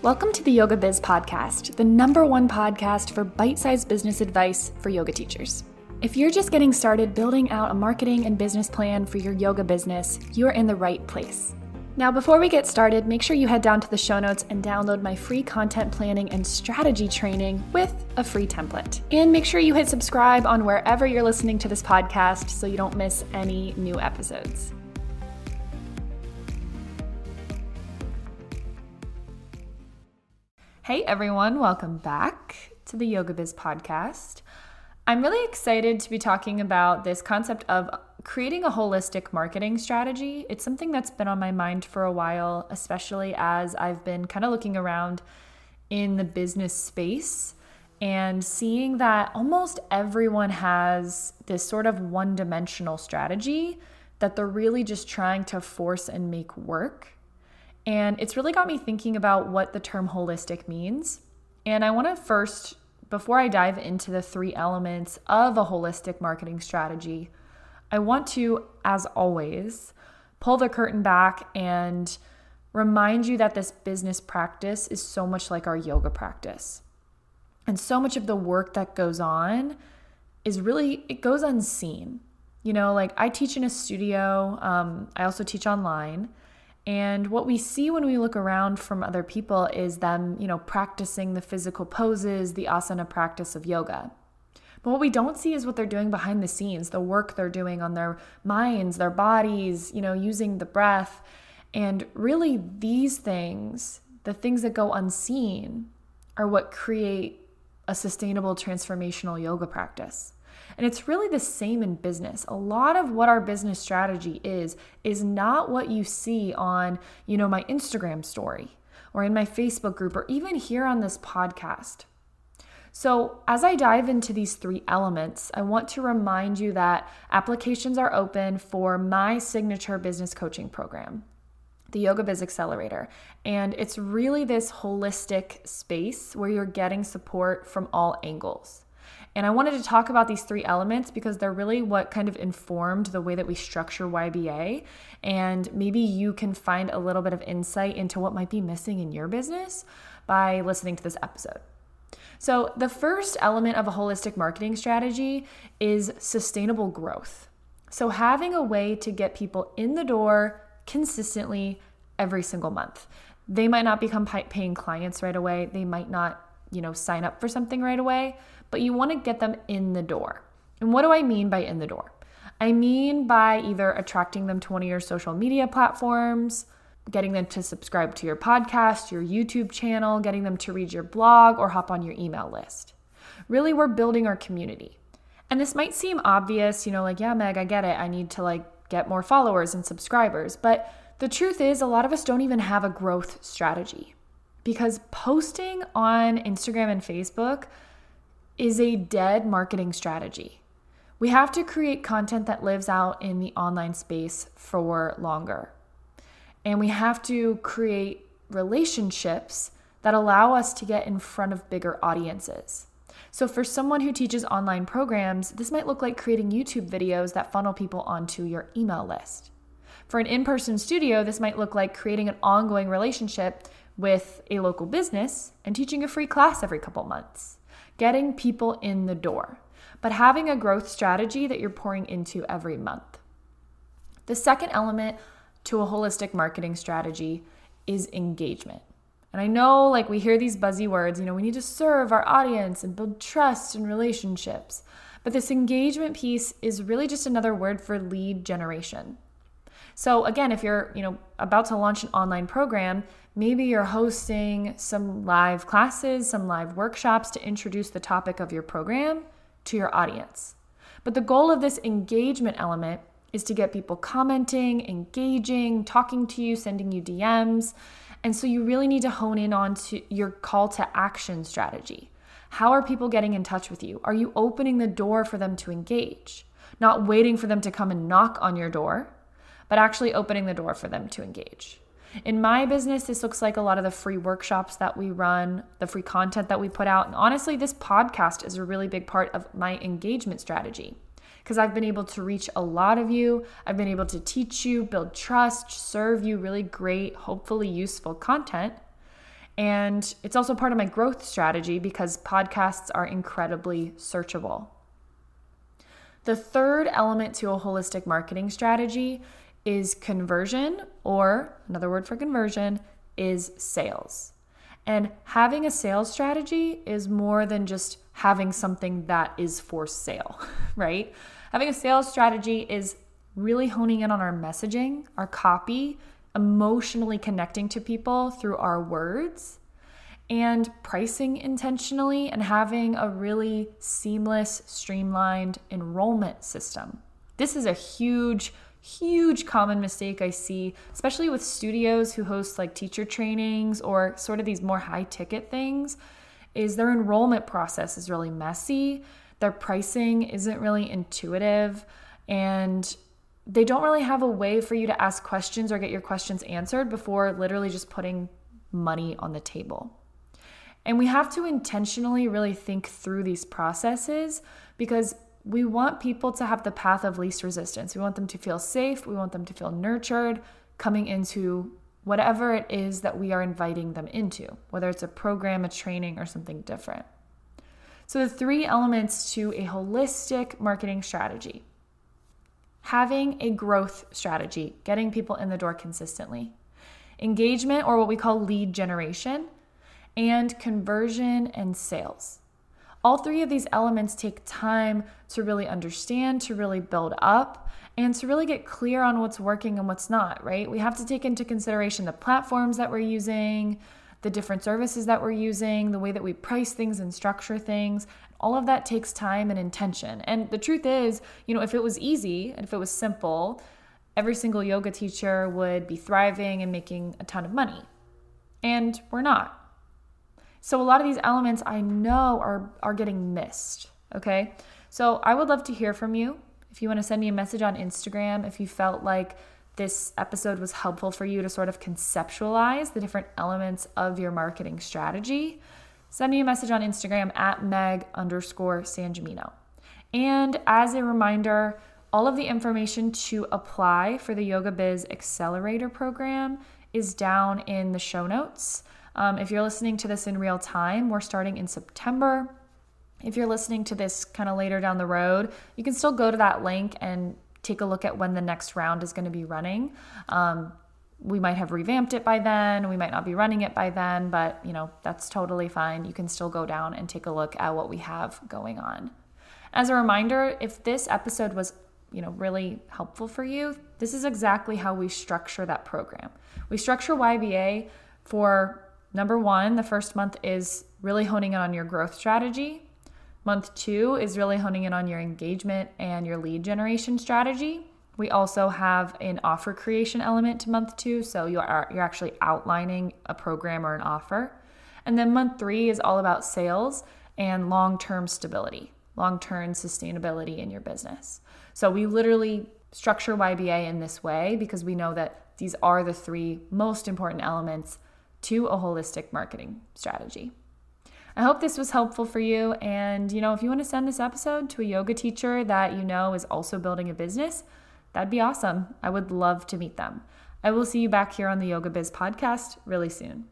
Welcome to the Yoga Biz Podcast, the number one podcast for bite sized business advice for yoga teachers. If you're just getting started building out a marketing and business plan for your yoga business, you're in the right place. Now, before we get started, make sure you head down to the show notes and download my free content planning and strategy training with a free template. And make sure you hit subscribe on wherever you're listening to this podcast so you don't miss any new episodes. Hey everyone, welcome back to the Yoga Biz podcast. I'm really excited to be talking about this concept of creating a holistic marketing strategy. It's something that's been on my mind for a while, especially as I've been kind of looking around in the business space and seeing that almost everyone has this sort of one dimensional strategy that they're really just trying to force and make work. And it's really got me thinking about what the term holistic means. And I want to first, before I dive into the three elements of a holistic marketing strategy, I want to, as always, pull the curtain back and remind you that this business practice is so much like our yoga practice. And so much of the work that goes on is really, it goes unseen. You know, like I teach in a studio, um, I also teach online. And what we see when we look around from other people is them, you know, practicing the physical poses, the asana practice of yoga. But what we don't see is what they're doing behind the scenes, the work they're doing on their minds, their bodies, you know, using the breath. And really, these things, the things that go unseen, are what create a sustainable transformational yoga practice. And it's really the same in business. A lot of what our business strategy is is not what you see on, you know, my Instagram story or in my Facebook group or even here on this podcast. So, as I dive into these three elements, I want to remind you that applications are open for my signature business coaching program, the Yoga Biz Accelerator. And it's really this holistic space where you're getting support from all angles. And I wanted to talk about these three elements because they're really what kind of informed the way that we structure YBA. And maybe you can find a little bit of insight into what might be missing in your business by listening to this episode. So, the first element of a holistic marketing strategy is sustainable growth. So, having a way to get people in the door consistently every single month. They might not become paying clients right away. They might not, you know, sign up for something right away, but you want to get them in the door. And what do I mean by in the door? I mean by either attracting them to one of your social media platforms, getting them to subscribe to your podcast, your YouTube channel, getting them to read your blog, or hop on your email list. Really, we're building our community. And this might seem obvious, you know, like, yeah, Meg, I get it. I need to like get more followers and subscribers. But the truth is, a lot of us don't even have a growth strategy because posting on Instagram and Facebook is a dead marketing strategy. We have to create content that lives out in the online space for longer. And we have to create relationships that allow us to get in front of bigger audiences. So, for someone who teaches online programs, this might look like creating YouTube videos that funnel people onto your email list. For an in person studio, this might look like creating an ongoing relationship with a local business and teaching a free class every couple months getting people in the door, but having a growth strategy that you're pouring into every month. The second element to a holistic marketing strategy is engagement. And I know, like, we hear these buzzy words, you know, we need to serve our audience and build trust and relationships. But this engagement piece is really just another word for lead generation. So again, if you're, you know, about to launch an online program, maybe you're hosting some live classes, some live workshops to introduce the topic of your program to your audience. But the goal of this engagement element is to get people commenting, engaging, talking to you, sending you DMs. And so you really need to hone in on to your call to action strategy. How are people getting in touch with you? Are you opening the door for them to engage? Not waiting for them to come and knock on your door, but actually opening the door for them to engage. In my business, this looks like a lot of the free workshops that we run, the free content that we put out. And honestly, this podcast is a really big part of my engagement strategy because I've been able to reach a lot of you. I've been able to teach you, build trust, serve you really great, hopefully useful content. And it's also part of my growth strategy because podcasts are incredibly searchable. The third element to a holistic marketing strategy is conversion, or another word for conversion is sales. And having a sales strategy is more than just having something that is for sale, right? Having a sales strategy is really honing in on our messaging, our copy, emotionally connecting to people through our words, and pricing intentionally and having a really seamless, streamlined enrollment system. This is a huge huge common mistake I see, especially with studios who host like teacher trainings or sort of these more high ticket things, is their enrollment process is really messy. Their pricing isn't really intuitive and they don't really have a way for you to ask questions or get your questions answered before literally just putting money on the table. And we have to intentionally really think through these processes because we want people to have the path of least resistance. We want them to feel safe, we want them to feel nurtured coming into whatever it is that we are inviting them into, whether it's a program, a training, or something different. So, the three elements to a holistic marketing strategy having a growth strategy, getting people in the door consistently, engagement, or what we call lead generation, and conversion and sales. All three of these elements take time to really understand, to really build up, and to really get clear on what's working and what's not, right? We have to take into consideration the platforms that we're using, the different services that we're using, the way that we price things and structure things. All of that takes time and intention. And the truth is, you know, if it was easy and if it was simple, every single yoga teacher would be thriving and making a ton of money. And we're not. So a lot of these elements I know are are getting missed, okay? So I would love to hear from you. If you want to send me a message on Instagram, if you felt like this episode was helpful for you to sort of conceptualize the different elements of your marketing strategy, send me a message on Instagram at meg underscore Sangimino. And as a reminder, all of the information to apply for the Yoga Biz Accelerator program is down in the show notes. Um, if you're listening to this in real time, we're starting in September. If you're listening to this kind of later down the road, you can still go to that link and take a look at when the next round is going to be running. Um, we might have revamped it by then we might not be running it by then but you know that's totally fine you can still go down and take a look at what we have going on as a reminder if this episode was you know really helpful for you this is exactly how we structure that program we structure yba for Number one, the first month is really honing in on your growth strategy. Month two is really honing in on your engagement and your lead generation strategy. We also have an offer creation element to month two, so you are you're actually outlining a program or an offer. And then month three is all about sales and long-term stability, long-term sustainability in your business. So we literally structure YBA in this way because we know that these are the three most important elements to a holistic marketing strategy. I hope this was helpful for you. And, you know, if you want to send this episode to a yoga teacher that you know is also building a business, that'd be awesome. I would love to meet them. I will see you back here on the Yoga Biz podcast really soon.